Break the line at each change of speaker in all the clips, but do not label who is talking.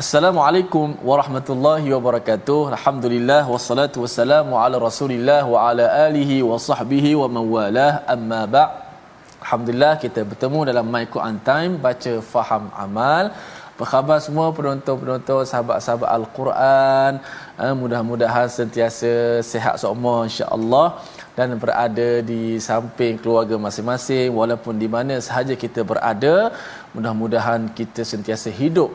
Assalamualaikum warahmatullahi wabarakatuh. Alhamdulillah wassalatu wassalamu ala Rasulillah wa ala alihi wa sahbihi wa mawalah. Amma ba' Alhamdulillah kita bertemu dalam My Quran Time baca faham amal. Apa khabar semua penonton-penonton sahabat-sahabat Al-Quran? Eh, mudah-mudahan sentiasa sihat semua insya-Allah dan berada di samping keluarga masing-masing walaupun di mana sahaja kita berada mudah-mudahan kita sentiasa hidup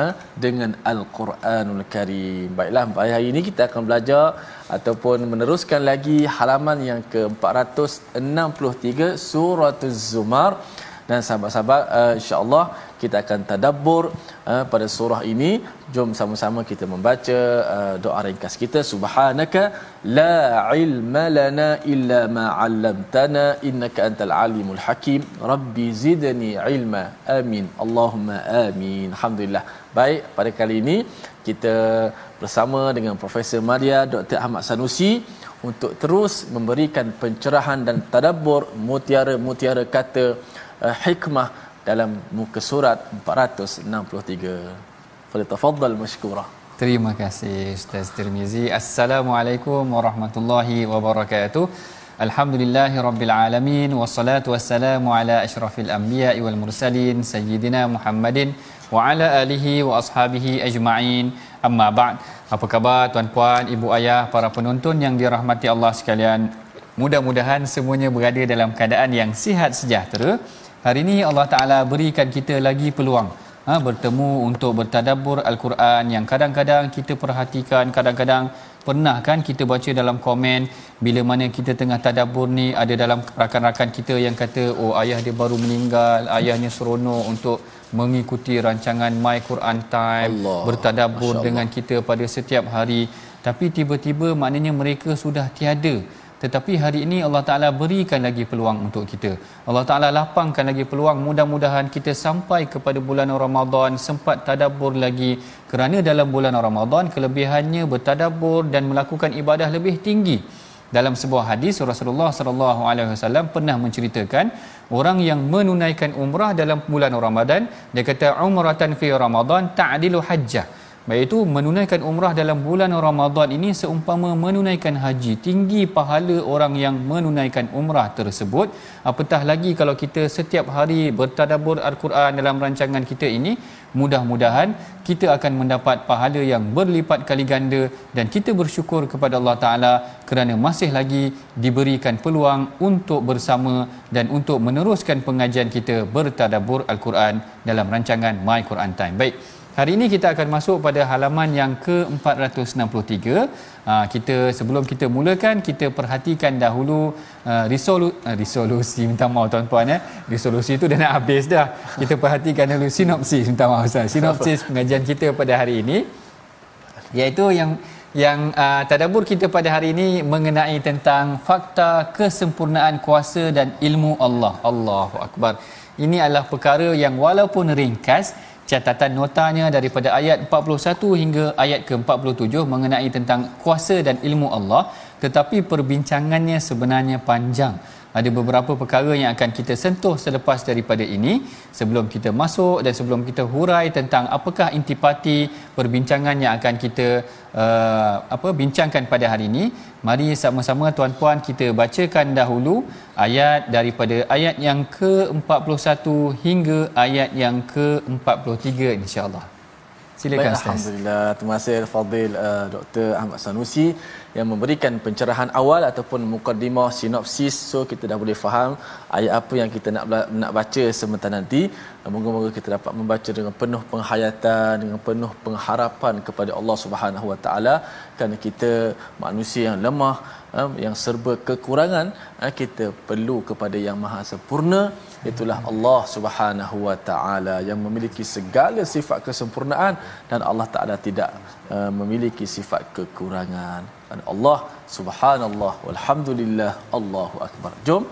eh, dengan Al-Quranul Karim. Baiklah, pada hari ini kita akan belajar ataupun meneruskan lagi halaman yang ke-463 surah Az-Zumar dan sahabat-sahabat uh, insya-Allah kita akan tadabbur uh, pada surah ini. Jom sama-sama kita membaca uh, doa ringkas kita. Subhanaka la ilma lana illa ma 'allamtana innaka antal alimul hakim. Rabbi zidni ilma. Amin. Allahumma amin. Alhamdulillah. Baik pada kali ini kita bersama dengan Profesor Maria Dr. Ahmad Sanusi untuk terus memberikan pencerahan dan tadabbur mutiara-mutiara kata uh, hikmah dalam muka surat 463. Falitafadhal mashkura.
Terima kasih Ustaz Tirmizi. Assalamualaikum warahmatullahi wabarakatuh. Alhamdulillahi rabbil alamin wassalatu wassalamu ala asyrafil anbiya'i wal mursalin sayyidina Muhammadin wa ala alihi wa ashabihi ajma'in. Amma ba'd. Apa khabar tuan-puan, ibu ayah, para penonton yang dirahmati Allah sekalian? Mudah-mudahan semuanya berada dalam keadaan yang sihat sejahtera. Hari ini Allah Taala berikan kita lagi peluang ha, bertemu untuk bertadabbur Al-Quran yang kadang-kadang kita perhatikan, kadang-kadang pernah kan kita baca dalam komen bila mana kita tengah tadabbur ni ada dalam rakan-rakan kita yang kata oh ayah dia baru meninggal, ayahnya seronok untuk mengikuti rancangan My Quran Time
Allah,
bertadabbur
Allah.
dengan kita pada setiap hari tapi tiba-tiba maknanya mereka sudah tiada tetapi hari ini Allah Taala berikan lagi peluang untuk kita. Allah Taala lapangkan lagi peluang mudah-mudahan kita sampai kepada bulan Ramadan sempat tadabbur lagi kerana dalam bulan Ramadan kelebihannya bertadabbur dan melakukan ibadah lebih tinggi. Dalam sebuah hadis Rasulullah sallallahu alaihi wasallam pernah menceritakan orang yang menunaikan umrah dalam bulan Ramadan dia kata umratan fi Ramadan ta'dilu hajjah iaitu menunaikan umrah dalam bulan Ramadan ini seumpama menunaikan haji tinggi pahala orang yang menunaikan umrah tersebut apatah lagi kalau kita setiap hari bertadabbur al-Quran dalam rancangan kita ini mudah-mudahan kita akan mendapat pahala yang berlipat kali ganda dan kita bersyukur kepada Allah Taala kerana masih lagi diberikan peluang untuk bersama dan untuk meneruskan pengajian kita bertadabbur al-Quran dalam rancangan My Quran Time. Baik. Hari ini kita akan masuk pada halaman yang ke-463. Ha, kita sebelum kita mulakan kita perhatikan dahulu uh, resolu, uh, resolusi minta maaf tuan-puan ya. Resolusi itu dah nak habis dah. Kita perhatikan dulu sinopsis minta maaf Ustaz. Sinopsis pengajian kita pada hari ini iaitu yang yang uh, tadabbur kita pada hari ini mengenai tentang fakta kesempurnaan kuasa dan ilmu Allah. Allahu akbar. Ini adalah perkara yang walaupun ringkas catatan notanya daripada ayat 41 hingga ayat ke-47 mengenai tentang kuasa dan ilmu Allah tetapi perbincangannya sebenarnya panjang ada beberapa perkara yang akan kita sentuh selepas daripada ini. Sebelum kita masuk dan sebelum kita hurai tentang apakah intipati perbincangan yang akan kita uh, apa bincangkan pada hari ini mari sama-sama tuan-puan kita bacakan dahulu ayat daripada ayat yang ke-41 hingga ayat yang ke-43 insya-Allah Silakan
Baik, Alhamdulillah. Terima kasih Fadil uh, Dr. Ahmad Sanusi yang memberikan pencerahan awal ataupun mukadimah sinopsis so kita dah boleh faham ayat apa yang kita nak nak baca sebentar nanti. Moga-moga kita dapat membaca dengan penuh penghayatan, dengan penuh pengharapan kepada Allah Subhanahu Wa Taala kerana kita manusia yang lemah, uh, yang serba kekurangan, uh, kita perlu kepada yang maha sempurna itulah Allah Subhanahu wa taala yang memiliki segala sifat kesempurnaan dan Allah Taala tidak uh, memiliki sifat kekurangan. Dan Allah Subhanallah walhamdulillah Allahu akbar. Jom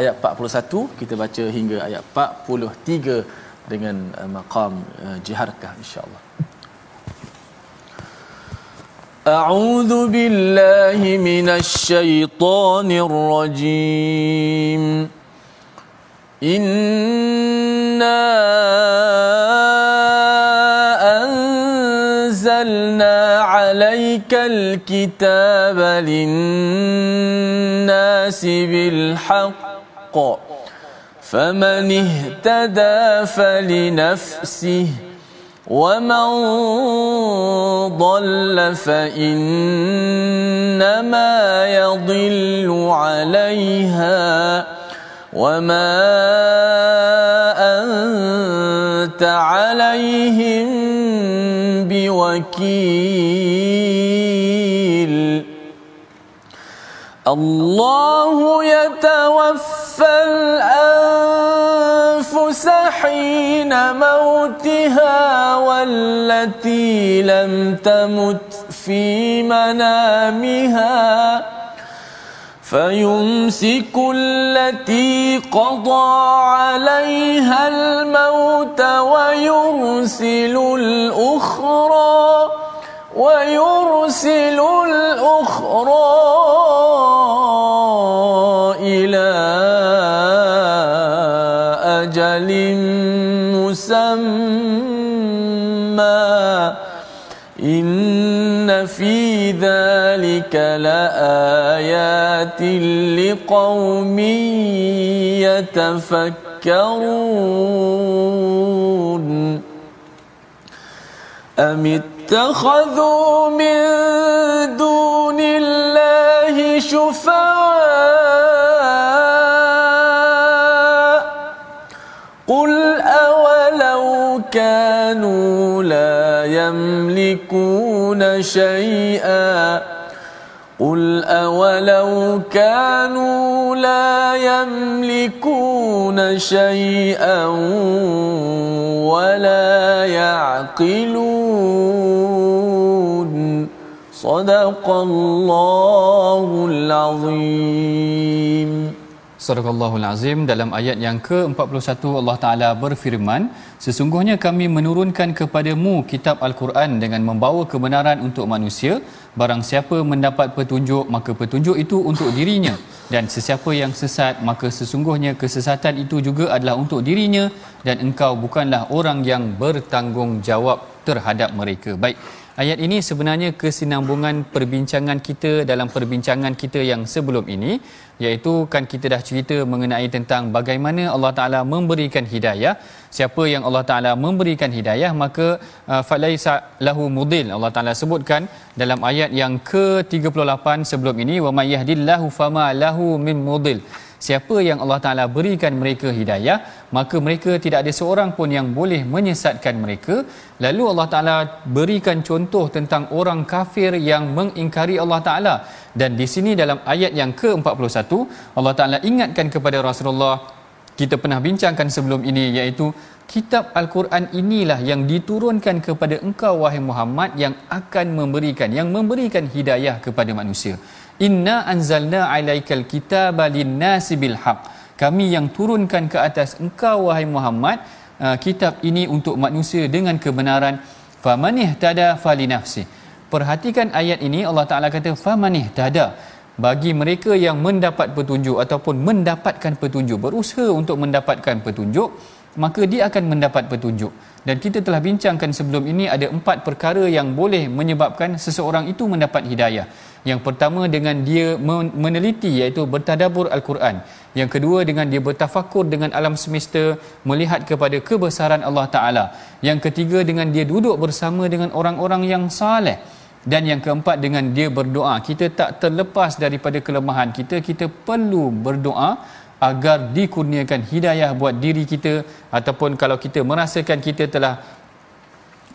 ayat 41 kita baca hingga ayat 43 dengan uh, maqam uh, jiharkah insya-Allah. أعوذ بالله من الشيطان الرجيم إنا أنزلنا عليك الكتاب للناس بالحق فمن اهتدى فلنفسه ومن ضل فإنما يضل عليها وما أنت عليهم بوكيل. الله يتوفى الأنفس حين موتها والتي لم تمت في منامها. فيمسك التي قضى عليها الموت ويرسل الأخرى ويرسل الأخرى إلى أجل مسمى. إن في ذلك لآيات لقوم يتفكرون أم اتخذوا من دون الله شفعاء قل أولو كانوا لا يملكون شيئا قل أولو كانوا لا يملكون شيئا ولا يعقلون صدق الله العظيم
Sadaqallahul Azim dalam ayat yang ke-41 Allah Taala berfirman sesungguhnya kami menurunkan kepadamu kitab Al-Quran dengan membawa kebenaran untuk manusia barang siapa mendapat petunjuk maka petunjuk itu untuk dirinya. Dan sesiapa yang sesat maka sesungguhnya kesesatan itu juga adalah untuk dirinya. Dan engkau bukanlah orang yang bertanggungjawab terhadap mereka. Baik Ayat ini sebenarnya kesinambungan perbincangan kita dalam perbincangan kita yang sebelum ini iaitu kan kita dah cerita mengenai tentang bagaimana Allah Taala memberikan hidayah. Siapa yang Allah Taala memberikan hidayah maka uh, falaisa lahu mudil. Allah Taala sebutkan dalam ayat yang ke-38 sebelum ini wa may yahdillahu fama lahu min mudil siapa yang Allah Taala berikan mereka hidayah maka mereka tidak ada seorang pun yang boleh menyesatkan mereka. Lalu Allah Taala berikan contoh tentang orang kafir yang mengingkari Allah Taala. Dan di sini dalam ayat yang ke-41 Allah Taala ingatkan kepada Rasulullah kita pernah bincangkan sebelum ini iaitu kitab al-Quran inilah yang diturunkan kepada engkau wahai Muhammad yang akan memberikan yang memberikan hidayah kepada manusia inna anzalna alaikal kitaba linnasi bil haq kami yang turunkan ke atas engkau wahai Muhammad uh, kitab ini untuk manusia dengan kebenaran. Famanih tada fali nafsi perhatikan ayat ini Allah Taala kata famanih tada bagi mereka yang mendapat petunjuk ataupun mendapatkan petunjuk berusaha untuk mendapatkan petunjuk maka dia akan mendapat petunjuk. Dan kita telah bincangkan sebelum ini ada empat perkara yang boleh menyebabkan seseorang itu mendapat hidayah yang pertama dengan dia meneliti iaitu bertadabur al-Quran. Yang kedua dengan dia bertafakur dengan alam semesta melihat kepada kebesaran Allah taala. Yang ketiga dengan dia duduk bersama dengan orang-orang yang saleh. Dan yang keempat dengan dia berdoa. Kita tak terlepas daripada kelemahan kita kita perlu berdoa agar dikurniakan hidayah buat diri kita ataupun kalau kita merasakan kita telah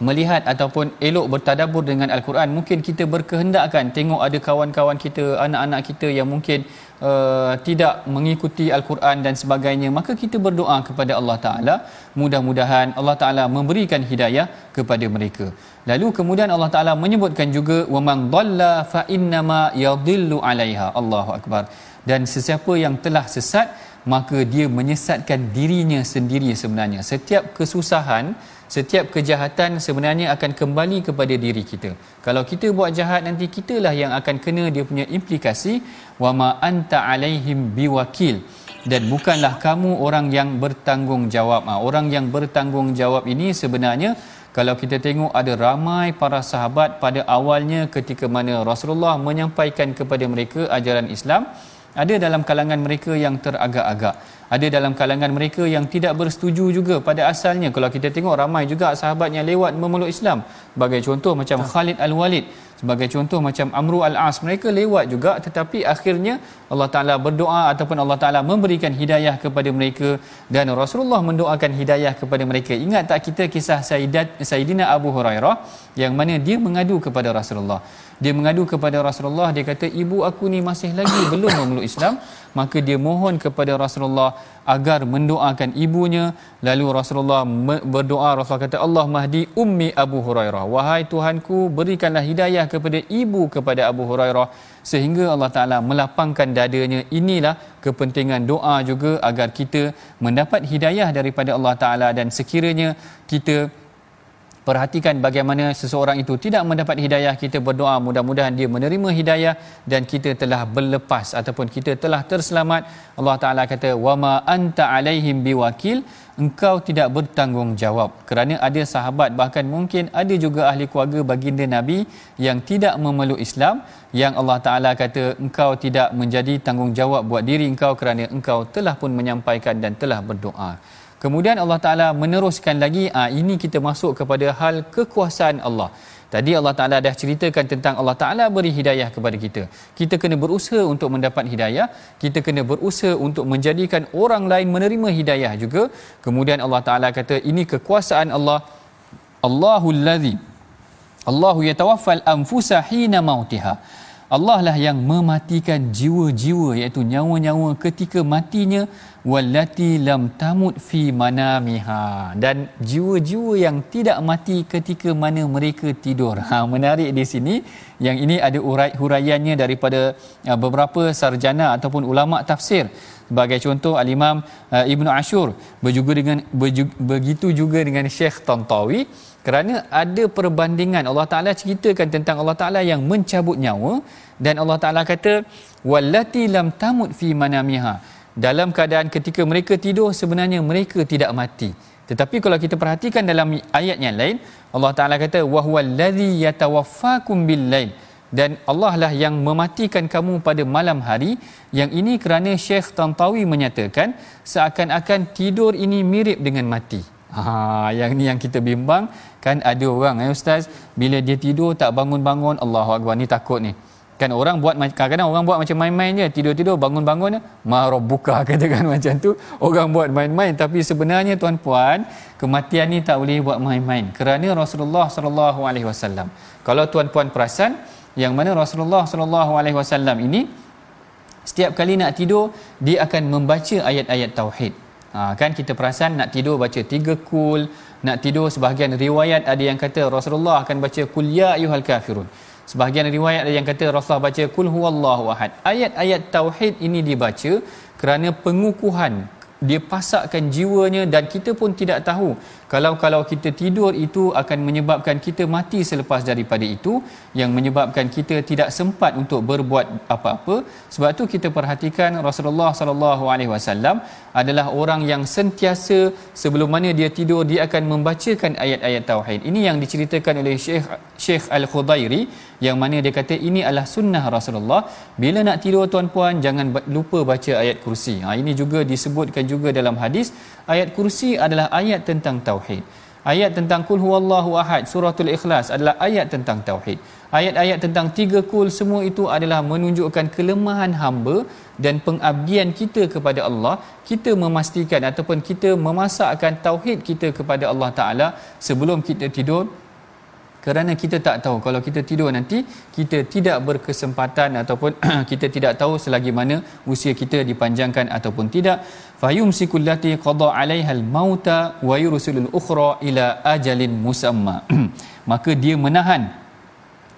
melihat ataupun elok bertadabur dengan al-Quran mungkin kita berkehendakkan tengok ada kawan-kawan kita anak-anak kita yang mungkin uh, tidak mengikuti al-Quran dan sebagainya. Maka kita berdoa kepada Allah Taala. Mudah-mudahan Allah Taala memberikan hidayah kepada mereka. Lalu kemudian Allah Taala menyebutkan juga wa man dhalla fa innama yadhillu 'alaiha. Allahu akbar. Dan sesiapa yang telah sesat maka dia menyesatkan dirinya sendiri sebenarnya. Setiap kesusahan setiap kejahatan sebenarnya akan kembali kepada diri kita. Kalau kita buat jahat nanti kitalah yang akan kena dia punya implikasi. Wama anta alaihim biwakil. Dan bukanlah kamu orang yang bertanggungjawab. Ha, orang yang bertanggungjawab ini sebenarnya kalau kita tengok ada ramai para sahabat pada awalnya ketika mana Rasulullah menyampaikan kepada mereka ajaran Islam ada dalam kalangan mereka yang teragak-agak. Ada dalam kalangan mereka yang tidak bersetuju juga pada asalnya. Kalau kita tengok ramai juga sahabat yang lewat memeluk Islam. Sebagai contoh macam Khalid Al-Walid. Sebagai contoh macam Amru Al-As. Mereka lewat juga tetapi akhirnya Allah Taala berdoa ataupun Allah Taala memberikan hidayah kepada mereka. Dan Rasulullah mendoakan hidayah kepada mereka. Ingat tak kita kisah Sayyidat Sayyidina Abu Hurairah? Yang mana dia mengadu kepada Rasulullah dia mengadu kepada Rasulullah dia kata ibu aku ni masih lagi belum memeluk Islam. Maka dia mohon kepada Rasulullah agar mendoakan ibunya. Lalu Rasulullah berdoa. Rasulullah kata Allah mahdi ummi Abu Hurairah. Wahai Tuhanku berikanlah hidayah kepada ibu kepada Abu Hurairah. Sehingga Allah Taala melapangkan dadanya. Inilah kepentingan doa juga agar kita mendapat hidayah daripada Allah Taala dan sekiranya kita perhatikan bagaimana seseorang itu tidak mendapat hidayah kita berdoa mudah-mudahan dia menerima hidayah dan kita telah berlepas ataupun kita telah terselamat. Allah Taala kata wama anta alaihim biwakil. Engkau tidak bertanggungjawab kerana ada sahabat bahkan mungkin ada juga ahli keluarga baginda nabi yang tidak memeluk Islam yang Allah Taala kata engkau tidak menjadi tanggungjawab buat diri engkau kerana engkau telah pun menyampaikan dan telah berdoa Kemudian Allah Taala meneruskan lagi ah ini kita masuk kepada hal kekuasaan Allah. Tadi Allah Taala dah ceritakan tentang Allah Taala beri hidayah kepada kita. Kita kena berusaha untuk mendapat hidayah, kita kena berusaha untuk menjadikan orang lain menerima hidayah juga. Kemudian Allah Taala kata ini kekuasaan Allah. Allahul ladzi Allahu yatawaffal anfusa hina mautiha. Allah lah yang mematikan jiwa-jiwa iaitu nyawa-nyawa ketika matinya wallati lam tamut fi manamiha dan jiwa-jiwa yang tidak mati ketika mana mereka tidur. Ha menarik di sini yang ini ada urai huraiannya daripada uh, beberapa sarjana ataupun ulama tafsir. Sebagai contoh al-Imam uh, Ibnu Ashur berjuga dengan berjuga, begitu juga dengan Syekh Tantawi kerana ada perbandingan Allah Taala ceritakan tentang Allah Taala yang mencabut nyawa dan Allah Taala kata wallati lam tamut fi manamiha. Dalam keadaan ketika mereka tidur sebenarnya mereka tidak mati. Tetapi kalau kita perhatikan dalam ayat yang lain Allah Taala kata wahwallazi yatawaffakum billail. Dan Allah lah yang mematikan kamu pada malam hari. Yang ini kerana Syekh Tantawi menyatakan seakan-akan tidur ini mirip dengan mati. Ha, yang ni yang kita bimbang. Kan ada orang eh ustaz bila dia tidur tak bangun-bangun Allahu akbar. Ni takut ni kan orang buat kadang-kadang orang buat macam main-main je. Tidur-tidur bangun-bangun marabbuka katakan macam tu. Orang buat main-main tapi sebenarnya tuan-puan kematian ni tak boleh buat main-main. Kerana Rasulullah sallallahu alaihi wasallam. Kalau tuan-puan perasan yang mana Rasulullah sallallahu alaihi wasallam ini setiap kali nak tidur dia akan membaca ayat-ayat tauhid. Ha, kan kita perasan nak tidur baca tiga kul, nak tidur sebahagian riwayat ada yang kata Rasulullah akan baca kul ya ayyuhal kafirun. Sebahagian riwayat ada yang kata Rasulullah baca kul huwallahu ahad. Ayat-ayat tauhid ini dibaca kerana pengukuhan dia pasakkan jiwanya dan kita pun tidak tahu kalau kalau kita tidur itu akan menyebabkan kita mati selepas daripada itu. Yang menyebabkan kita tidak sempat untuk berbuat apa-apa. Sebab tu kita perhatikan Rasulullah sallallahu alaihi wasallam adalah orang yang sentiasa sebelum mana dia tidur dia akan membacakan ayat-ayat tauhid. Ini yang diceritakan oleh Syekh Syekh Al-Khudairi yang mana dia kata ini adalah sunnah Rasulullah. Bila nak tidur tuan-puan jangan lupa baca ayat kursi. Ha, ini juga disebutkan juga dalam hadis ayat kursi adalah ayat tentang tauhid. Ayat tentang kul huwallahu ahad suratul ikhlas adalah ayat tentang tauhid. Ayat-ayat tentang tiga kul semua itu adalah menunjukkan kelemahan hamba dan pengabdian kita kepada Allah. Kita memastikan ataupun kita memasakkan tauhid kita kepada Allah taala sebelum kita tidur kerana kita tak tahu kalau kita tidur nanti kita tidak berkesempatan ataupun kita tidak tahu selagi mana usia kita dipanjangkan ataupun tidak. Fayumsikul lati qada alaiha al-mauta wa yursilul ukhra ila ajalin musamma. Maka dia menahan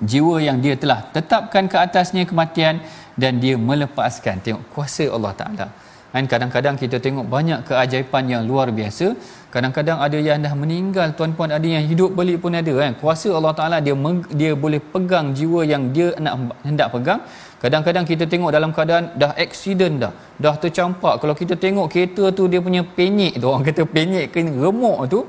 jiwa yang dia telah tetapkan ke atasnya kematian dan dia melepaskan. Tengok kuasa Allah Taala kan kadang-kadang kita tengok banyak keajaiban yang luar biasa. Kadang-kadang ada yang dah meninggal tuan-puan ada yang hidup balik pun ada kan? Kuasa Allah Taala dia dia boleh pegang jiwa yang dia nak hendak pegang. Kadang-kadang kita tengok dalam keadaan dah accident dah dah tercampak. Kalau kita tengok kereta tu dia punya penyek tu orang kata penyek ke remuk tu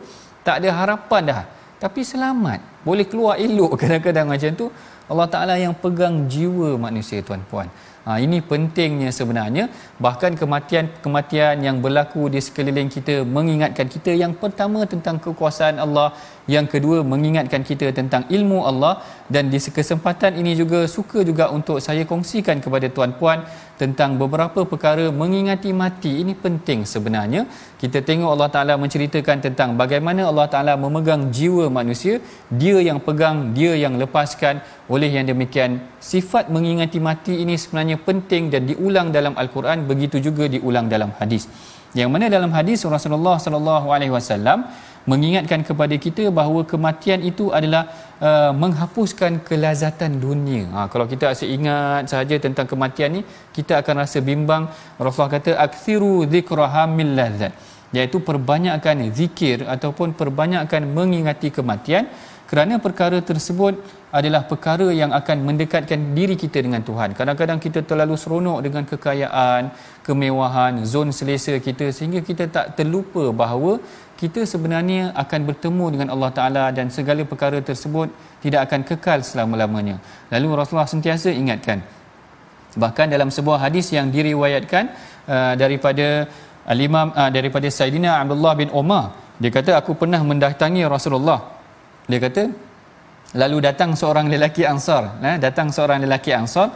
tak ada harapan dah. Tapi selamat. Boleh keluar elok kadang-kadang macam tu. Allah Taala yang pegang jiwa manusia tuan-puan. Ha, ini pentingnya sebenarnya bahkan kematian-kematian yang berlaku di sekeliling kita mengingatkan kita yang pertama tentang kekuasaan Allah yang kedua mengingatkan kita tentang ilmu Allah dan di kesempatan ini juga suka juga untuk saya kongsikan kepada tuan-puan tentang beberapa perkara mengingati mati. Ini penting sebenarnya. Kita tengok Allah Taala menceritakan tentang bagaimana Allah Taala memegang jiwa manusia. Dia yang pegang dia yang lepaskan. Oleh yang demikian sifat mengingati mati ini sebenarnya penting dan diulang dalam al-Quran begitu juga diulang dalam hadis yang mana dalam hadis Rasulullah sallallahu alaihi wasallam mengingatkan kepada kita bahawa kematian itu adalah uh, menghapuskan kelazatan dunia. Ha, kalau kita asyik ingat sahaja tentang kematian ni, kita akan rasa bimbang. Rasulullah kata akthiru dzikraha min lazat. Iaitu perbanyakkan zikir ataupun perbanyakkan mengingati kematian kerana perkara tersebut adalah perkara yang akan mendekatkan diri kita dengan Tuhan. Kadang-kadang kita terlalu seronok dengan kekayaan, kemewahan, zon selesa kita sehingga kita tak terlupa bahawa kita sebenarnya akan bertemu dengan Allah Taala dan segala perkara tersebut tidak akan kekal selama-lamanya. Lalu Rasulullah sentiasa ingatkan bahkan dalam sebuah hadis yang diriwayatkan uh, daripada al-Imam uh, daripada Saidina Abdullah bin Umar dia kata aku pernah mendatangi Rasulullah dia kata lalu datang seorang lelaki ansar. Eh, datang seorang lelaki ansar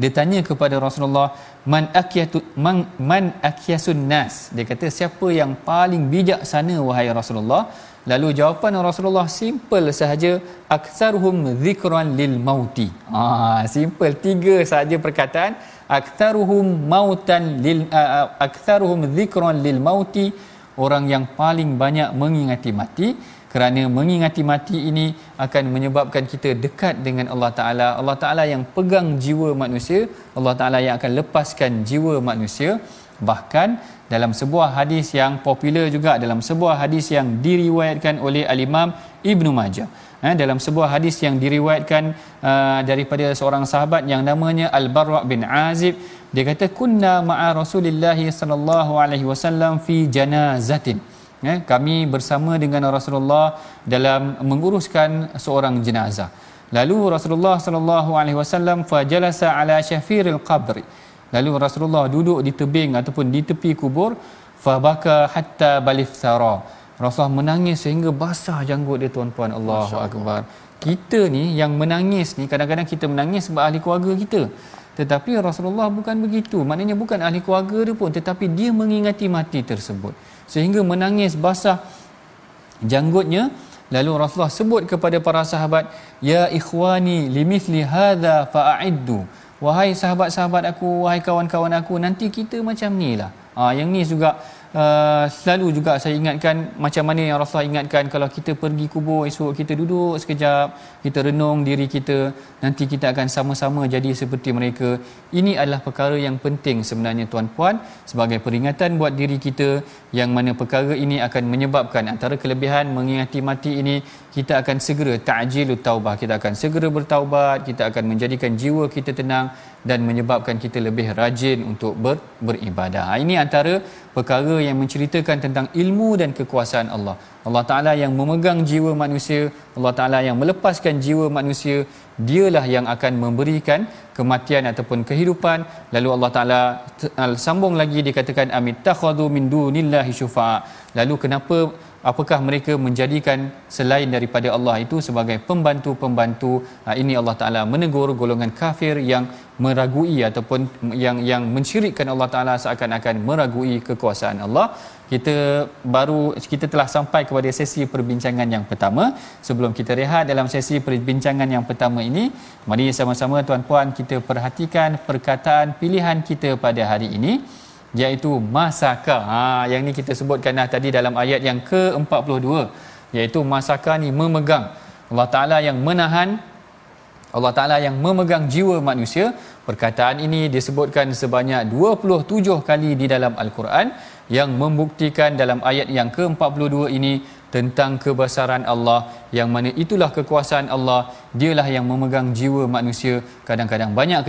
dia tanya kepada Rasulullah man akyatu man, man akyasun nas? Dia kata siapa yang paling bijak sana wahai Rasulullah? Lalu jawapan Rasulullah simple sahaja aktsaruhum dhikran lil mauti. Ah simple tiga sahaja perkataan. Aktsaruhum mautan lil uh, aktsaruhum dhikran lil mauti. Orang yang paling banyak mengingati mati kerana mengingati mati ini akan menyebabkan kita dekat dengan Allah Taala. Allah Taala yang pegang jiwa manusia, Allah Taala yang akan lepaskan jiwa manusia. Bahkan dalam sebuah hadis yang popular juga dalam sebuah hadis yang diriwayatkan oleh Al-Imam Ibnu Majah. Eh, dalam sebuah hadis yang diriwayatkan uh, daripada seorang sahabat yang namanya Al-Barra bin Azib dia kata kunna ma'a Rasulillah sallallahu alaihi wasallam fi janazatin ya, kami bersama dengan Rasulullah dalam menguruskan seorang jenazah. Lalu Rasulullah sallallahu alaihi wasallam fajalasa ala syafiril qabr. Lalu Rasulullah duduk di tebing ataupun di tepi kubur fabaka hatta balithara. Rasulullah menangis sehingga basah janggut dia tuan-puan Allahu akbar. Kita ni yang menangis ni kadang-kadang kita menangis sebab ahli keluarga kita. Tetapi Rasulullah bukan begitu. Maknanya bukan ahli keluarga dia pun tetapi dia mengingati mati tersebut sehingga menangis basah janggutnya. Lalu Rasulullah sebut kepada para sahabat ya ikhwani limithli hadza fa'iddu. Wahai sahabat-sahabat aku wahai kawan-kawan aku nanti kita macam nilah ha yang ni juga uh, selalu juga saya ingatkan macam mana yang Rasulullah ingatkan kalau kita pergi kubur esok kita duduk sekejap kita renung diri kita nanti kita akan sama-sama jadi seperti mereka. Ini adalah perkara yang penting sebenarnya tuan-puan sebagai peringatan buat diri kita yang mana perkara ini akan menyebabkan antara kelebihan mengingati mati ini kita akan segera ta'jilut taubah kita akan segera bertaubat kita akan menjadikan jiwa kita tenang dan menyebabkan kita lebih rajin untuk ber, beribadah. Ini antara perkara yang menceritakan tentang ilmu dan kekuasaan Allah. Allah Taala yang memegang jiwa manusia, Allah Taala yang melepaskan jiwa manusia, dialah yang akan memberikan kematian ataupun kehidupan. Lalu Allah Taala sambung lagi dikatakan amit takhadhu min dunillahi syufa. Lalu kenapa apakah mereka menjadikan selain daripada Allah itu sebagai pembantu-pembantu? Ha, ini Allah Taala menegur golongan kafir yang meragui ataupun yang yang mensyirikkan Allah Taala seakan-akan meragui kekuasaan Allah. Kita baru kita telah sampai kepada sesi perbincangan yang pertama. Sebelum kita rehat dalam sesi perbincangan yang pertama ini mari sama-sama tuan-puan kita perhatikan perkataan pilihan kita pada hari ini iaitu masaka. Ha yang ni kita sebutkan dah tadi dalam ayat yang ke-42 iaitu masaka ni memegang. Allah Taala yang menahan Allah Taala yang memegang jiwa manusia. Perkataan ini disebutkan sebanyak 27 kali di dalam Al-Quran yang membuktikan dalam ayat yang ke-42 ini tentang kebesaran Allah yang mana itulah kekuasaan Allah. Dialah yang memegang jiwa manusia. Kadang-kadang banyak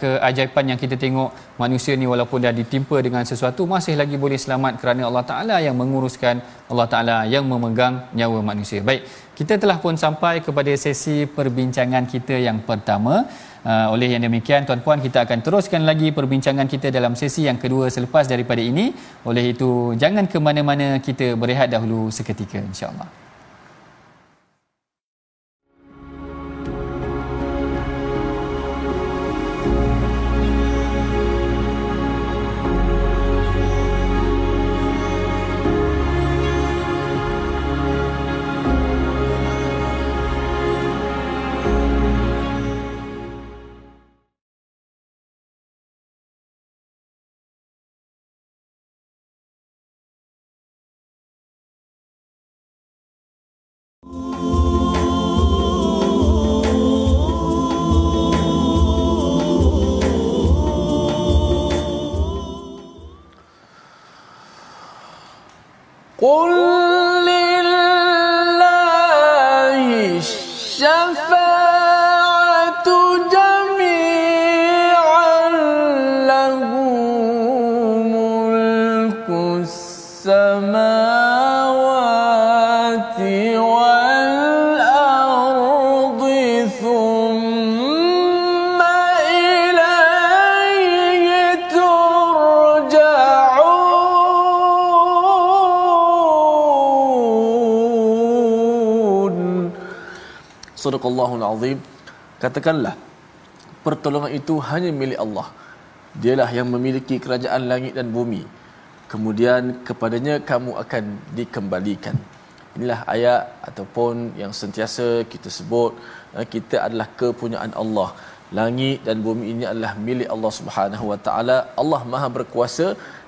keajaiban yang kita tengok manusia ni walaupun dah ditimpa dengan sesuatu masih lagi boleh selamat kerana Allah Taala yang menguruskan Allah Taala yang memegang nyawa manusia. Baik kita telah pun sampai kepada sesi perbincangan kita yang pertama Uh, oleh yang demikian tuan-puan kita akan teruskan lagi perbincangan kita dalam sesi yang kedua selepas daripada ini. Oleh itu jangan ke mana-mana kita berehat dahulu seketika insya-Allah whole
Sadaqallahul Azim. Katakanlah pertolongan itu hanya milik Allah. Dialah yang memiliki kerajaan langit dan bumi. Kemudian kepadanya kamu akan dikembalikan. Inilah ayat ataupun yang sentiasa kita sebut eh, kita adalah kepunyaan Allah. Langit dan bumi ini adalah milik Allah Subhanahu Wa Taala. Allah Maha berkuasa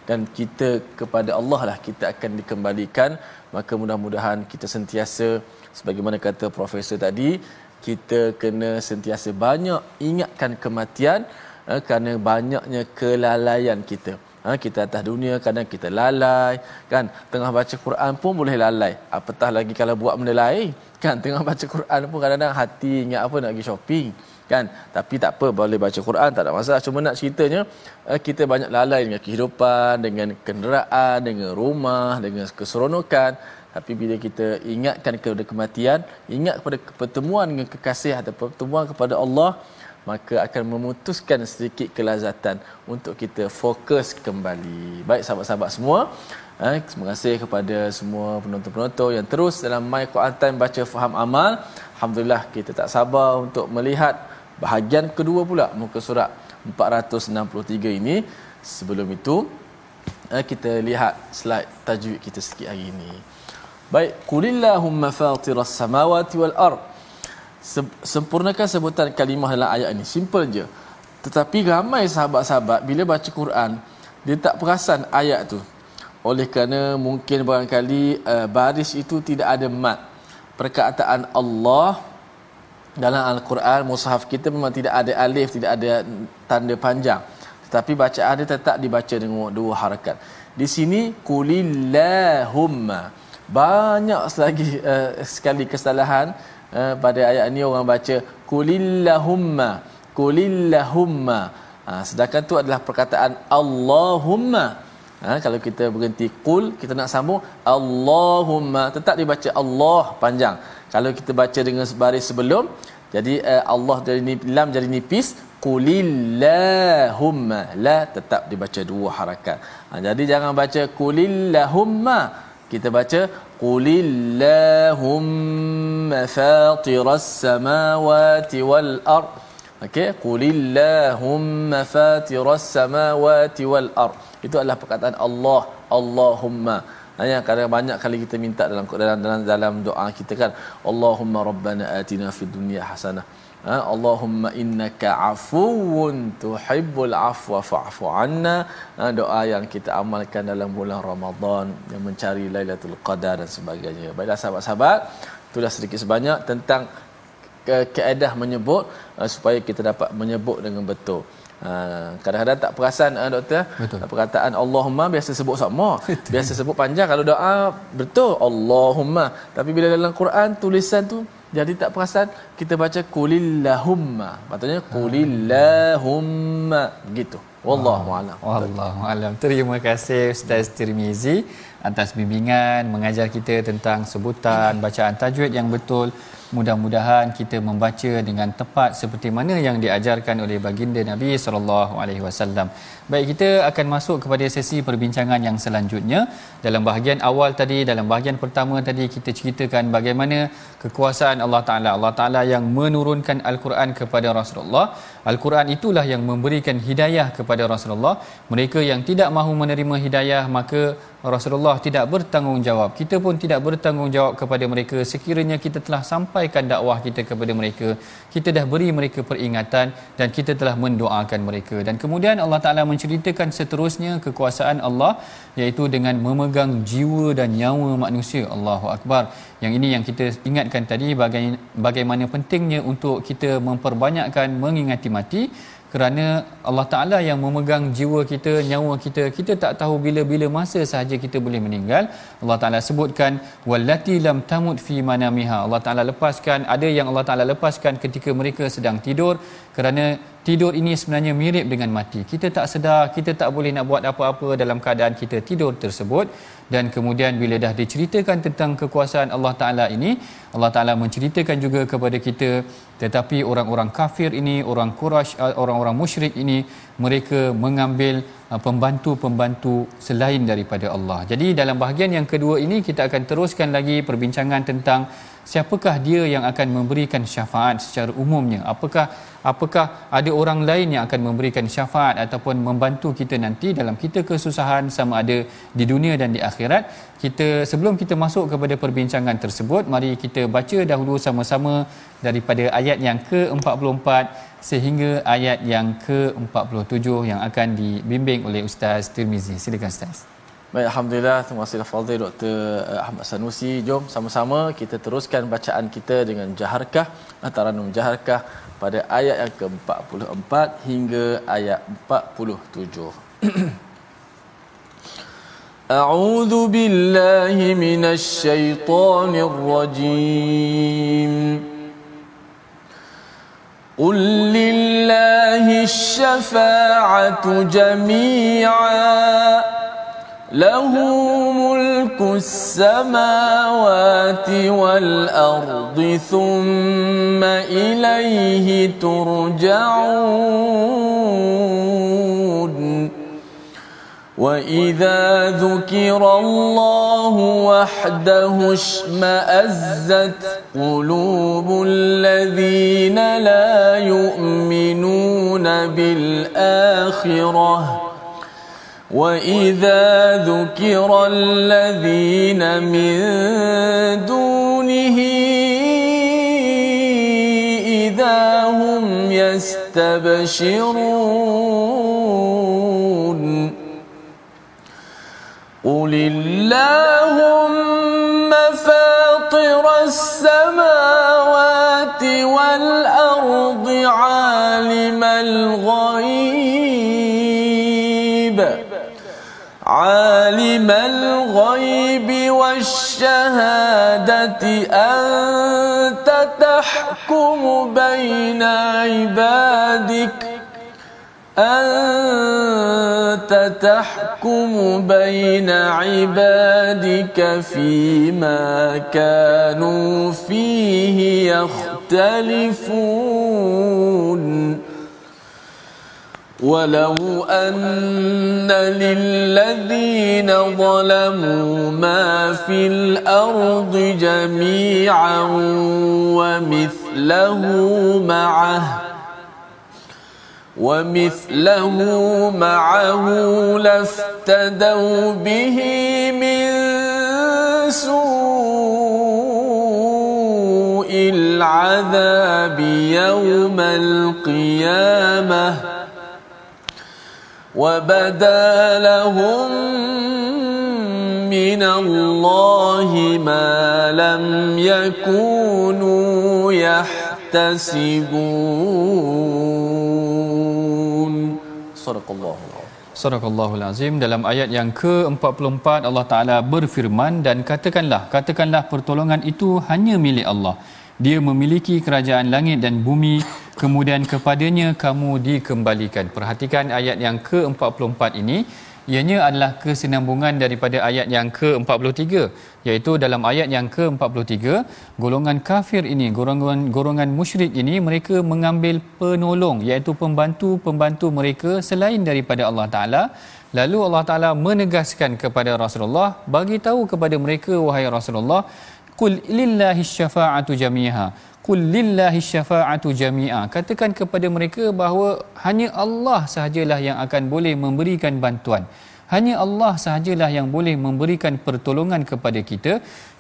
dan kita kepada Allah lah kita akan dikembalikan. Maka mudah-mudahan kita sentiasa sebagaimana kata profesor tadi kita kena sentiasa banyak ingatkan kematian eh, kerana banyaknya kelalaian kita. Ha, kita atas dunia kadang kita lalai kan? Tengah baca Quran pun boleh lalai. Apatah lagi kalau buat benda lain kan? Tengah baca Quran pun kadang-kadang hati ingat apa nak pergi shopping kan? Tapi tak apa boleh baca Quran tak ada masalah. Cuma nak ceritanya eh, kita banyak lalai dengan kehidupan dengan kenderaan dengan rumah dengan keseronokan tapi bila kita ingatkan kepada kematian ingat kepada pertemuan dengan kekasih atau pertemuan kepada Allah maka akan memutuskan sedikit kelazatan untuk kita fokus kembali. Baik sahabat-sahabat semua eh, terima kasih kepada semua penonton-penonton yang terus dalam My Quran Time baca faham amal. Alhamdulillah kita tak sabar untuk melihat bahagian kedua pula muka surat 463 ini. Sebelum itu eh, kita lihat slide tajwid kita sikit hari ini Baik, kulillahumma fatiras samawati wal ard. Sempurnakan sebutan kalimah dalam ayat ini. Simple je. Tetapi ramai sahabat-sahabat bila baca Quran, dia tak perasan ayat tu. oleh kerana mungkin barangkali uh, baris itu tidak ada mat perkataan Allah dalam al-Quran mushaf kita memang tidak ada alif tidak ada tanda panjang tetapi bacaan dia tetap dibaca dengan dua harakat di sini kulillahumma banyak lagi uh, sekali kesalahan uh, pada ayat ini orang baca kulillahumma kulillahumma. Ha, sedangkan tu adalah perkataan Allahumma. Ha, kalau kita berhenti kul kita nak sambung Allahumma. Tetap dibaca Allah panjang. Kalau kita baca dengan baris sebelum jadi uh, Allah jadi lam jadi nipis kulillahumma. La tetap dibaca dua harakat. Ha, jadi jangan baca kulillahumma kita baca qulillahumma fatiras samawati wal ard okey qulillahumma fatiras samawati wal ard itu adalah perkataan Allah Allahumma. Yang kadang banyak kali kita minta dalam dalam dalam, dalam doa kita kan Allahumma rabbana atina fid dunya hasanah ha? Allahumma innaka afuwun tuhibbul afwa fa'fu anna. Ha? doa yang kita amalkan dalam bulan Ramadan yang mencari Lailatul Qadar dan sebagainya. Baiklah sahabat-sahabat itulah sedikit sebanyak tentang ke- keedah menyebut uh, supaya kita dapat menyebut dengan betul. Ha, kadang-kadang tak perasan ha, doktor? Betul. perkataan Allahumma biasa sebut sama. Biasa sebut panjang. Kalau doa betul Allahumma. Tapi bila dalam Quran tulisan tu jadi tak perasan kita baca kulillahumma patutnya kulillahumma gitu. Wallahu alam.
wallahu alam. Terima kasih ustaz Tirmizi atas bimbingan mengajar kita tentang sebutan bacaan tajwid yang betul. Mudah-mudahan kita membaca dengan tepat seperti mana yang diajarkan oleh baginda Nabi sallallahu alaihi wasallam. Baik kita akan masuk kepada sesi perbincangan yang selanjutnya. Dalam bahagian awal tadi dalam bahagian pertama tadi kita ceritakan bagaimana kekuasaan Allah Taala. Allah Taala yang menurunkan al-Quran kepada Rasulullah. Al-Quran itulah yang memberikan hidayah kepada Rasulullah. Mereka yang tidak mahu menerima hidayah maka Rasulullah tidak bertanggungjawab. Kita pun tidak bertanggungjawab kepada mereka sekiranya kita telah sampaikan dakwah kita kepada mereka. Kita dah beri mereka peringatan dan kita telah mendoakan mereka. Dan kemudian Allah Taala menceritakan seterusnya kekuasaan Allah iaitu dengan memegang jiwa dan nyawa manusia. Allahu Akbar. Yang ini yang kita ingatkan tadi bagaimana pentingnya untuk kita memperbanyakkan mengingati mati kerana Allah Taala yang memegang jiwa kita nyawa kita kita tak tahu bila-bila masa sahaja kita boleh meninggal. Allah Taala sebutkan wallati lam tamut fi manamiha. Allah Taala lepaskan ada yang Allah Taala lepaskan ketika mereka sedang tidur. Kerana tidur ini sebenarnya mirip dengan mati. Kita tak sedar kita tak boleh nak buat apa-apa dalam keadaan kita tidur tersebut dan kemudian bila dah diceritakan tentang kekuasaan Allah Taala ini Allah Taala menceritakan juga kepada kita tetapi orang-orang kafir ini orang Quraisy uh, orang-orang musyrik ini mereka mengambil uh, pembantu-pembantu selain daripada Allah. Jadi dalam bahagian yang kedua ini kita akan teruskan lagi perbincangan tentang siapakah dia yang akan memberikan syafaat secara umumnya apakah apakah ada orang lain yang akan memberikan syafaat ataupun membantu kita nanti dalam kita kesusahan sama ada di dunia dan di akhirat kita sebelum kita masuk kepada perbincangan tersebut mari kita baca dahulu sama-sama daripada ayat yang ke-44 sehingga ayat yang ke-47 yang akan dibimbing oleh Ustaz Tirmizi silakan Ustaz
Baik, Alhamdulillah. Terima kasih Fadil Dr. Eh, Ahmad Sanusi. Jom sama-sama kita teruskan bacaan kita dengan Jaharkah. Taranum Jaharkah pada ayat yang ke-44 hingga ayat 47. أعوذ بالله من الشيطان الرجيم قل لله الشفاعة جميعاً له ملك السماوات والأرض ثم إليه ترجعون. وإذا ذكر الله وحده اشمأزت قلوب الذين لا يؤمنون بالآخرة. واذا ذكر الذين من دونه اذا هم يستبشرون قل اللهم فاطر السماوات والأرض عالم الغيب عالم الغيب والشهادة أنت تحكم بين عبادك. أنت تحكم بين عبادك فيما كانوا فيه يختلفون. ولو أن للذين ظلموا ما في الأرض جميعا ومثله معه ومثله معه لافتدوا به من سوء العذاب يوم القيامة وبدا لهم من الله ما لم يكونوا يحتسبون Sadaqallahu
Sadaqallahul Azim dalam ayat yang ke-44 Allah Taala berfirman dan katakanlah katakanlah pertolongan itu hanya milik Allah. Dia memiliki kerajaan langit dan bumi kemudian kepadanya kamu dikembalikan. Perhatikan ayat yang ke-44 ini ianya adalah kesinambungan daripada ayat yang ke-43 iaitu dalam ayat yang ke-43 golongan kafir ini golongan golongan musyrik ini mereka mengambil penolong iaitu pembantu-pembantu mereka selain daripada Allah Taala lalu Allah Taala menegaskan kepada Rasulullah bagi tahu kepada mereka wahai Rasulullah kul lillahi syafa'atu jami'ha Qul lillahi syafa'atu jami'a. Katakan kepada mereka bahawa hanya Allah sahajalah yang akan boleh memberikan bantuan. Hanya Allah sahajalah yang boleh memberikan pertolongan kepada kita.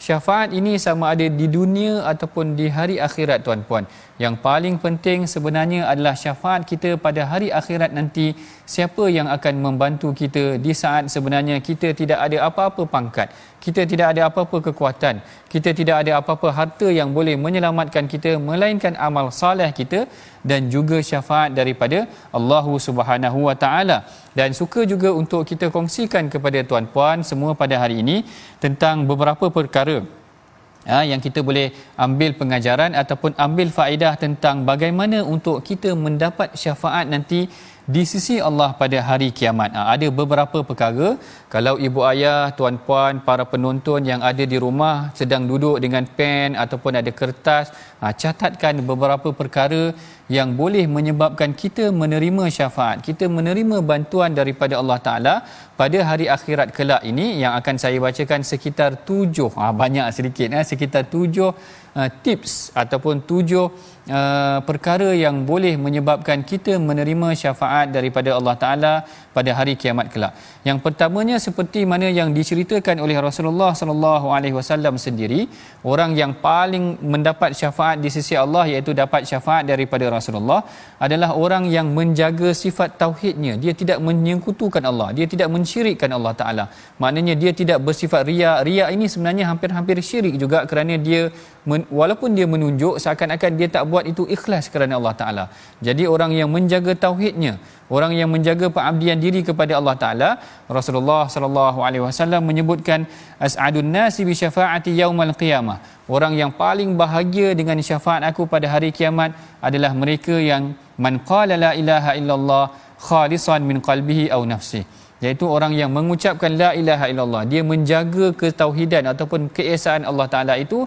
Syafaat ini sama ada di dunia ataupun di hari akhirat tuan-puan. Yang paling penting sebenarnya adalah syafaat kita pada hari akhirat nanti. Siapa yang akan membantu kita di saat sebenarnya kita tidak ada apa-apa pangkat kita tidak ada apa-apa kekuatan kita tidak ada apa-apa harta yang boleh menyelamatkan kita melainkan amal soleh kita dan juga syafaat daripada Allah Subhanahu Wa Taala. Dan suka juga untuk kita kongsikan kepada tuan-puan semua pada hari ini tentang beberapa perkara Ha, yang kita boleh ambil pengajaran ataupun ambil faedah tentang bagaimana untuk kita mendapat syafaat nanti di sisi Allah pada hari kiamat. Ha, ada beberapa perkara kalau ibu ayah, tuan-puan, para penonton yang ada di rumah sedang duduk dengan pen ataupun ada kertas, ha, catatkan beberapa perkara yang boleh menyebabkan kita menerima syafaat, kita menerima bantuan daripada Allah Taala pada hari akhirat kelak ini yang akan saya bacakan sekitar tujuh, ha, banyak sedikit, ha, sekitar tujuh uh, tips ataupun tujuh uh, perkara yang boleh menyebabkan kita menerima syafaat daripada Allah Taala pada hari kiamat kelak. Yang pertamanya seperti mana yang diceritakan oleh Rasulullah sallallahu alaihi wasallam sendiri, orang yang paling mendapat syafaat di sisi Allah iaitu dapat syafaat daripada Rasulullah adalah orang yang menjaga sifat tauhidnya. Dia tidak menyekutukan Allah, dia tidak mensyirikkan Allah Taala. Maknanya dia tidak bersifat riya. Riya ini sebenarnya hampir-hampir syirik juga kerana dia walaupun dia menunjuk seakan-akan dia tak buat itu ikhlas kerana Allah Taala. Jadi orang yang menjaga tauhidnya, orang yang menjaga pengabdian diri kepada Allah Taala, Rasulullah sallallahu alaihi wasallam menyebutkan as'adun nasi bi syafaati yaumal qiyamah. Orang yang paling bahagia dengan syafaat aku pada hari kiamat adalah mereka yang man qala la ilaha illallah khalisan min qalbihi aw nafsihi iaitu orang yang mengucapkan la ilaha illallah dia menjaga ketauhidan ataupun keesaan Allah Taala itu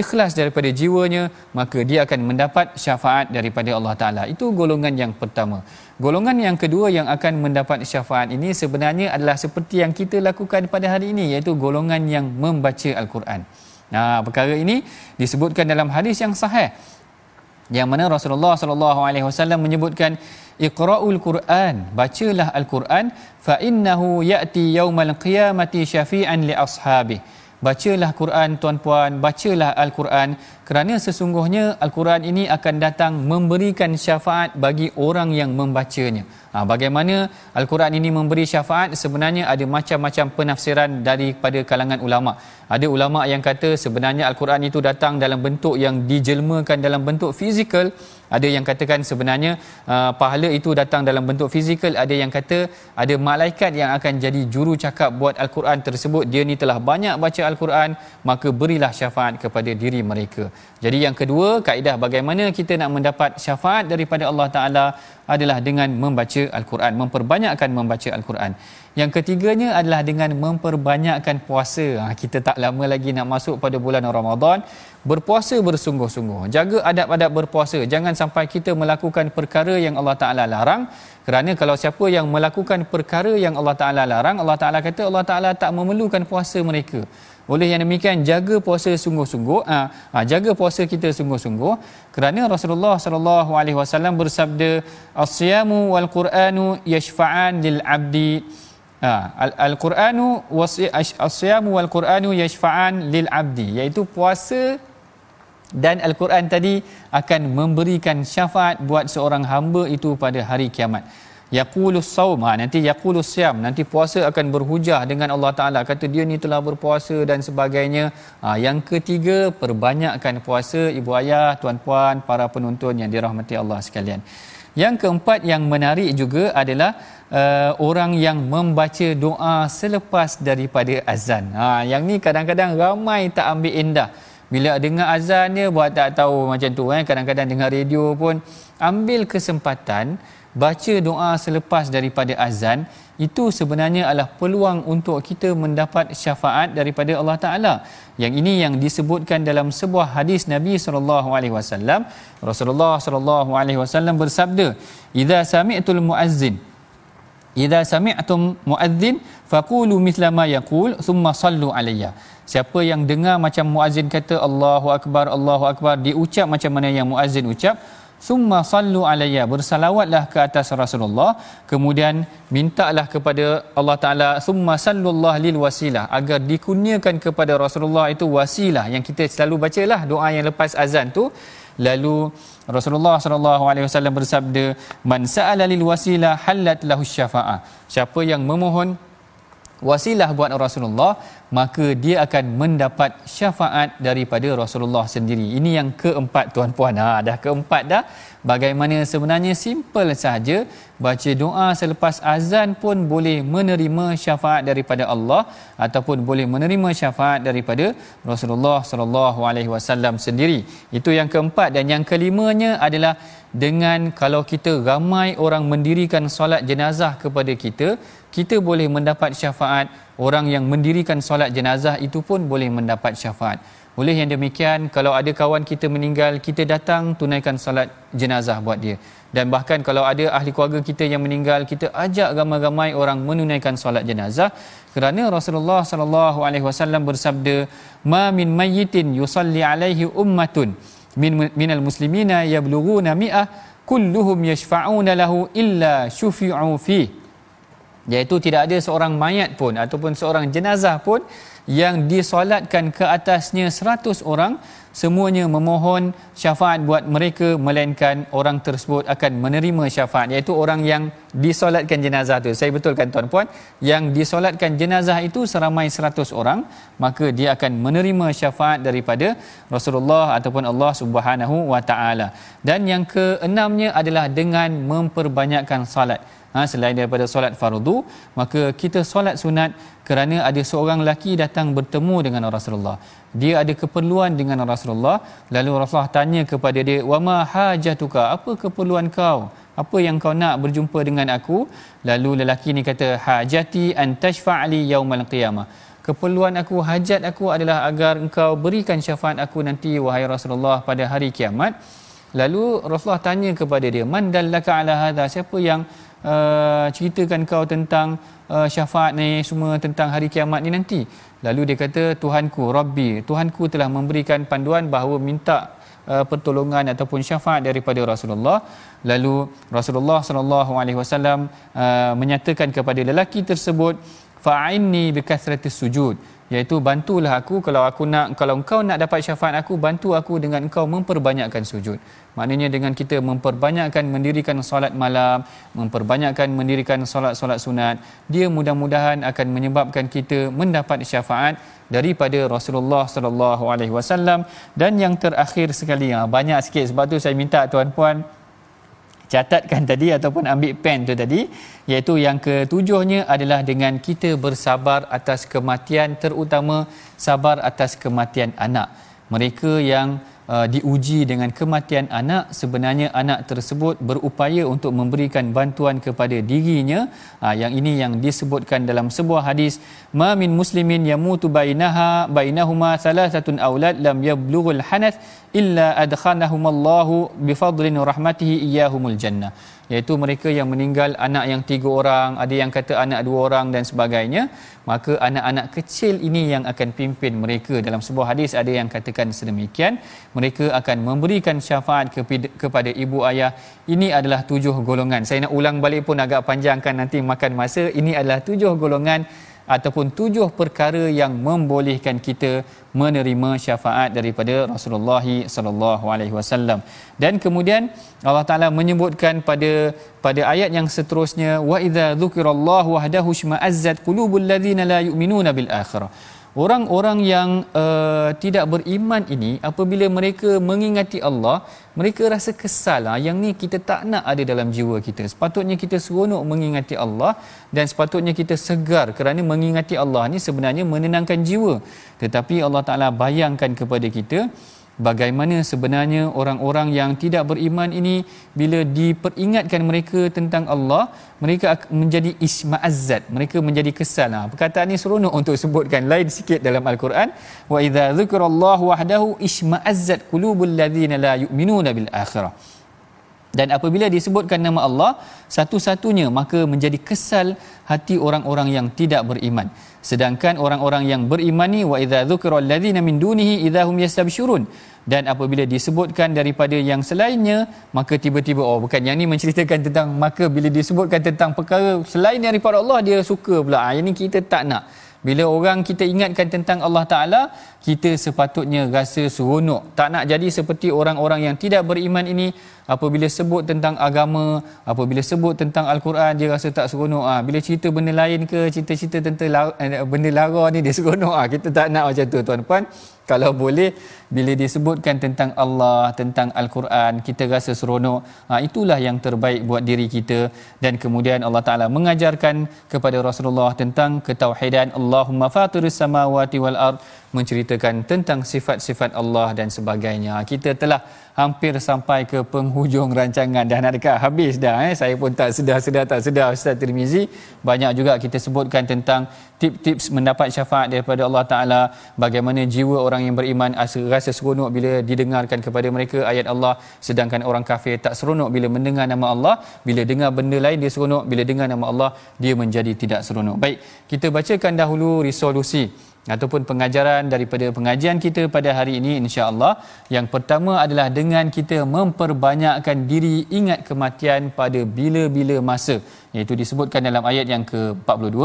ikhlas daripada jiwanya maka dia akan mendapat syafaat daripada Allah Taala. Itu golongan yang pertama. Golongan yang kedua yang akan mendapat syafaat ini sebenarnya adalah seperti yang kita lakukan pada hari ini iaitu golongan yang membaca al-Quran. Nah perkara ini disebutkan dalam hadis yang sahih yang mana Rasulullah sallallahu alaihi wasallam menyebutkan iqra'ul Quran bacalah al-Quran fa innahu ya'ti yaumal qiyamati syafi'an li ashabi bacalah Quran tuan-puan bacalah al-Quran kerana sesungguhnya al-Quran ini akan datang memberikan syafaat bagi orang yang membacanya Ha, bagaimana Al-Quran ini memberi syafaat sebenarnya ada macam-macam penafsiran daripada kalangan ulama. Ada ulama yang kata sebenarnya Al-Quran itu datang dalam bentuk yang dijelmakan dalam bentuk fizikal. Ada yang katakan sebenarnya uh, pahala itu datang dalam bentuk fizikal. Ada yang kata ada malaikat yang akan jadi juru cakap buat Al-Quran tersebut. Dia ni telah banyak baca Al-Quran maka berilah syafaat kepada diri mereka. Jadi yang kedua kaedah bagaimana kita nak mendapat syafaat daripada Allah Ta'ala adalah dengan membaca Al-Quran, memperbanyakkan membaca Al-Quran. Yang ketiganya adalah dengan memperbanyakkan puasa. Ha, kita tak lama lagi nak masuk pada bulan Ramadan. Berpuasa bersungguh-sungguh. Jaga adab-adab berpuasa. Jangan sampai kita melakukan perkara yang Allah Ta'ala larang. Kerana kalau siapa yang melakukan perkara yang Allah Ta'ala larang, Allah Ta'ala kata Allah Ta'ala tak memerlukan puasa mereka. Oleh yang demikian jaga puasa sungguh-sungguh. Ha, ha, jaga puasa kita sungguh-sungguh kerana Rasulullah sallallahu alaihi wasallam bersabda as-siyamu wal qur'anu yashfa'an lil 'abdi ha, al-qur'anu as-siyamu wal qur'anu yashfa'an lil 'abdi iaitu puasa dan al-Quran tadi akan memberikan syafaat buat seorang hamba itu pada hari kiamat. Yaqulu saum ha, nanti yaqulu siam nanti puasa akan berhujah dengan Allah taala. Kata dia ni telah berpuasa dan sebagainya. Ha, yang ketiga perbanyakkan puasa ibu ayah tuan-puan para penonton yang dirahmati Allah sekalian yang keempat yang menarik juga adalah uh, orang yang membaca doa selepas daripada azan. Ha, yang ni kadang-kadang ramai tak ambil indah. Bila dengar azan dia buat tak tahu macam tu eh. Kadang-kadang dengar radio pun ambil kesempatan baca doa selepas daripada azan. Itu sebenarnya adalah peluang untuk kita mendapat syafaat daripada Allah Taala. Yang ini yang disebutkan dalam sebuah hadis Nabi sallallahu alaihi wasallam. Rasulullah sallallahu alaihi wasallam bersabda, "Idza sami'tul muazzin Idza sami'tum muadzin faqulu mithla ma yaqul thumma sallu alayya. Siapa yang dengar macam muazzin kata Allahu akbar Allahu akbar diucap macam mana yang muazzin ucap, summa sallu alayya bersalawatlah ke atas Rasulullah. Kemudian mintalah kepada Allah Taala summa sallallahu lil wasilah agar dikurniakan kepada Rasulullah itu wasilah yang kita selalu bacalah doa yang lepas azan tu. Lalu Rasulullah sallallahu alaihi wasallam bersabda man sa'ala lil wasilah halat lahu syafaa'ah siapa yang memohon wasilah buat Rasulullah maka dia akan mendapat syafaat daripada Rasulullah sendiri. Ini yang keempat tuan-puan. Ha dah keempat dah. Bagaimana sebenarnya simple saja baca doa selepas azan pun boleh menerima syafaat daripada Allah ataupun boleh menerima syafaat daripada Rasulullah sallallahu alaihi wasallam sendiri. Itu yang keempat dan yang kelimanya adalah dengan kalau kita ramai orang mendirikan solat jenazah kepada kita, kita boleh mendapat syafaat. Orang yang mendirikan solat jenazah itu pun boleh mendapat syafaat. Oleh yang demikian kalau ada kawan kita meninggal kita datang tunaikan solat jenazah buat dia. Dan bahkan kalau ada ahli keluarga kita yang meninggal kita ajak ramai-ramai orang menunaikan solat jenazah. Kerana Rasulullah sallallahu alaihi wasallam bersabda ma min mayyitin yusalli alaihi ummatun min minal muslimina yablughuna mi'ah kulluhum yashfa'una lahu illa shufi'u fihi iaitu tidak ada seorang mayat pun ataupun seorang jenazah pun yang disolatkan ke atasnya seratus orang semuanya memohon syafaat buat mereka melainkan orang tersebut akan menerima syafaat. Iaitu orang yang disolatkan jenazah tu. Saya betulkan tuan-puan yang disolatkan jenazah itu seramai seratus orang maka dia akan menerima syafaat daripada Rasulullah ataupun Allah Subhanahu wa taala. Dan yang keenamnya adalah dengan memperbanyakkan salat ha, selain daripada solat fardu maka kita solat sunat kerana ada seorang lelaki datang bertemu dengan Rasulullah. Dia ada keperluan dengan Rasulullah. Lalu Rasulullah tanya kepada dia wama hajatuka? Apa keperluan kau? Apa yang kau nak berjumpa dengan aku? Lalu lelaki ni kata hajati an tashfa'li yaumal qiyamah. Keperluan aku hajat aku adalah agar engkau berikan syafaat aku nanti wahai Rasulullah pada hari kiamat. Lalu Rasulullah tanya kepada dia man dallaka ala hadha? Siapa yang uh, ceritakan kau tentang uh, syafaat ni semua tentang hari kiamat ni nanti. Lalu dia kata Tuhanku Rabbi Tuhanku telah memberikan panduan bahawa minta uh, pertolongan ataupun syafaat daripada Rasulullah. Lalu Rasulullah sallallahu alaihi wasallam uh, menyatakan kepada lelaki tersebut fa'inni bikasratis sujud iaitu bantulah aku kalau aku nak kalau engkau nak dapat syafaat aku bantu aku dengan engkau memperbanyakkan sujud. Maknanya dengan kita memperbanyakkan mendirikan solat malam memperbanyakkan mendirikan solat-solat sunat dia mudah-mudahan akan menyebabkan kita mendapat syafaat daripada Rasulullah sallallahu alaihi wasallam. Dan yang terakhir sekali ha, banyak sikit sebab tu saya minta tuan-puan catatkan tadi ataupun ambil pen tu tadi. Iaitu yang ketujuhnya adalah dengan kita bersabar atas kematian terutama sabar atas kematian anak. Mereka yang uh, diuji dengan kematian anak. Sebenarnya anak tersebut berupaya untuk memberikan bantuan kepada dirinya. Uh, yang ini yang disebutkan dalam sebuah hadis ma min muslimin yamutu bainaha bainahuma thalathatun aulad lam yablughul hanath illa adkhanahumallahu bifadlin rahmatihi iyyahumul jannah iaitu mereka yang meninggal anak yang tiga orang ada yang kata anak dua orang dan sebagainya maka anak-anak kecil ini yang akan pimpin mereka. Dalam sebuah hadis ada yang katakan sedemikian mereka akan memberikan syafaat kepada ibu ayah ini adalah tujuh golongan. Saya nak ulang balik pun agak panjangkan nanti makan masa. Ini adalah tujuh golongan ataupun tujuh perkara yang membolehkan kita menerima syafaat daripada Rasulullah sallallahu alaihi wasallam. Dan kemudian Allah Taala menyebutkan pada pada ayat yang seterusnya wa idza dzukirallahu wahdahu shma'azzat qulubul ladzina la yu'minuna bil akhirah. Orang-orang yang uh, tidak beriman ini apabila mereka mengingati Allah, mereka rasa kesal. Ha? Yang ni kita tak nak ada dalam jiwa kita. Sepatutnya kita seronok mengingati Allah dan sepatutnya kita segar kerana mengingati Allah ni sebenarnya menenangkan jiwa. Tetapi Allah Taala bayangkan kepada kita bagaimana sebenarnya orang-orang yang tidak beriman ini bila diperingatkan mereka tentang Allah mereka menjadi isma'azzat mereka menjadi kesal. Ha, perkataan ini seronok untuk sebutkan lain sikit dalam al-Quran. Wa idza dzikrallahu wahdahu isma'azzat qulubul ladzina la yu'minuna bil akhirah dan apabila disebutkan nama Allah satu-satunya maka menjadi kesal hati orang-orang yang tidak beriman. Sedangkan orang-orang yang beriman ni wa idza dzukira alladzina min dunihi idahum yastabshurun dan apabila disebutkan daripada yang selainnya maka tiba-tiba oh bukan yang ni menceritakan tentang maka bila disebutkan tentang perkara selain daripada Allah dia suka pula ah ini kita tak nak. Bila orang kita ingatkan tentang Allah Taala kita sepatutnya rasa seronok. Tak nak jadi seperti orang-orang yang tidak beriman ini apabila sebut tentang agama apabila sebut tentang al-Quran dia rasa tak seronok. Ah bila cerita benda lain ke cerita-cerita tentang eh, benda lara ni dia seronok. Ah kita tak nak macam tu tuan-puan. Kalau boleh bila disebutkan tentang Allah tentang al-Quran kita rasa seronok. Ha, itulah yang terbaik buat diri kita. Dan kemudian Allah Taala mengajarkan kepada Rasulullah tentang ketauhidan. Allahumma fatiris samawati wal ard menceritakan tentang sifat-sifat Allah dan sebagainya. Kita telah hampir sampai ke penghujung rancangan. Dah nak dekat? Habis dah eh? Saya pun tak sedar-sedar tak sedar Ustaz Tirmizi. Banyak juga kita sebutkan tentang tips-tips mendapat syafaat daripada Allah Taala. Bagaimana jiwa orang yang beriman rasa seronok bila didengarkan kepada mereka ayat Allah. Sedangkan orang kafir tak seronok bila mendengar nama Allah. Bila dengar benda lain dia seronok. Bila dengar nama Allah dia menjadi tidak seronok. Baik kita bacakan dahulu resolusi ataupun pengajaran daripada pengajian kita pada hari ini insya-Allah. Yang pertama adalah dengan kita memperbanyakkan diri ingat kematian pada bila-bila masa iaitu disebutkan dalam ayat yang ke-42.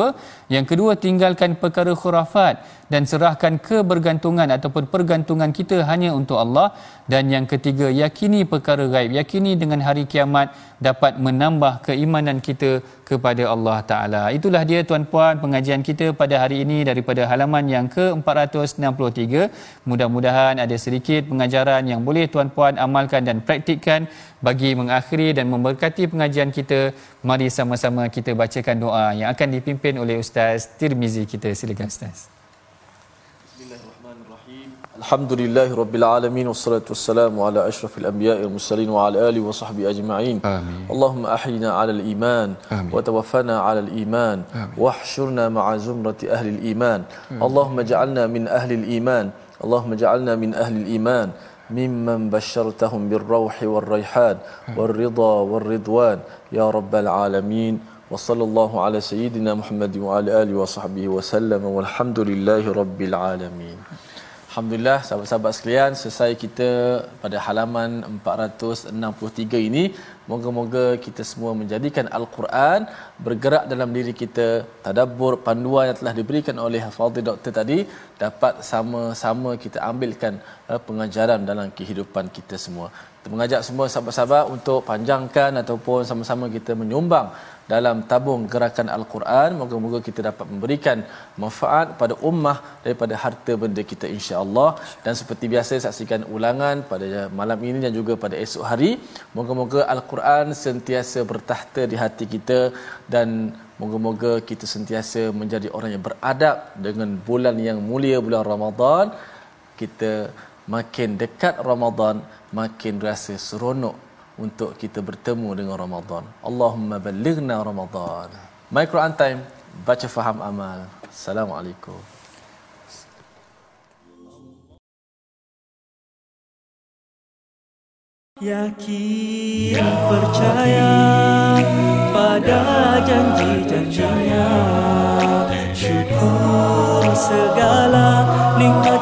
Yang kedua tinggalkan perkara khurafat dan serahkan kebergantungan ataupun pergantungan kita hanya untuk Allah dan yang ketiga yakini perkara gaib yakini dengan hari kiamat dapat menambah keimanan kita kepada Allah taala itulah dia tuan-puan pengajian kita pada hari ini daripada halaman yang ke-463 mudah-mudahan ada sedikit pengajaran yang boleh tuan-puan amalkan dan praktikkan bagi mengakhiri dan memberkati pengajian kita. Mari sama-sama kita bacakan doa yang akan dipimpin oleh ustaz Tirmizi kita. Silakan ustaz
الحمد لله رب العالمين والصلاة والسلام على أشرف الأنبياء والمرسلين وعلى آله وصحبه أجمعين آمين. اللهم أحينا على الإيمان آمين. وتوفنا على الإيمان واحشرنا مع زمرة أهل الإيمان آمين. اللهم اجعلنا من أهل الإيمان اللهم اجعلنا من أهل الإيمان ممن بشرتهم بالروح والريحان والرضا والرضوان يا رب العالمين وصلى الله على سيدنا محمد وعلى آله وصحبه وسلم والحمد لله رب العالمين Alhamdulillah sahabat-sahabat sekalian selesai kita pada halaman 463 ini moga-moga kita semua menjadikan al-Quran bergerak dalam diri kita tadabbur panduan yang telah diberikan oleh Fadil Doktor tadi dapat sama-sama kita ambilkan uh, pengajaran dalam kehidupan kita semua. Kita mengajak semua sahabat-sahabat untuk panjangkan ataupun sama-sama kita menyumbang dalam tabung gerakan Al-Quran. Moga-moga kita dapat memberikan manfaat pada ummah daripada harta benda kita insya-Allah. Dan seperti biasa saksikan ulangan pada malam ini dan juga pada esok hari. Moga-moga Al-Quran sentiasa bertahta di hati kita dan moga-moga kita sentiasa menjadi orang yang beradab dengan bulan yang mulia bulan Ramadan. Kita makin dekat Ramadan makin rasa seronok untuk kita bertemu dengan Ramadan. Allahumma ballighna Ramadan. My Quran Time, baca faham amal. Assalamualaikum.
Yakin percaya pada janji-janjinya Syukur segala nikmat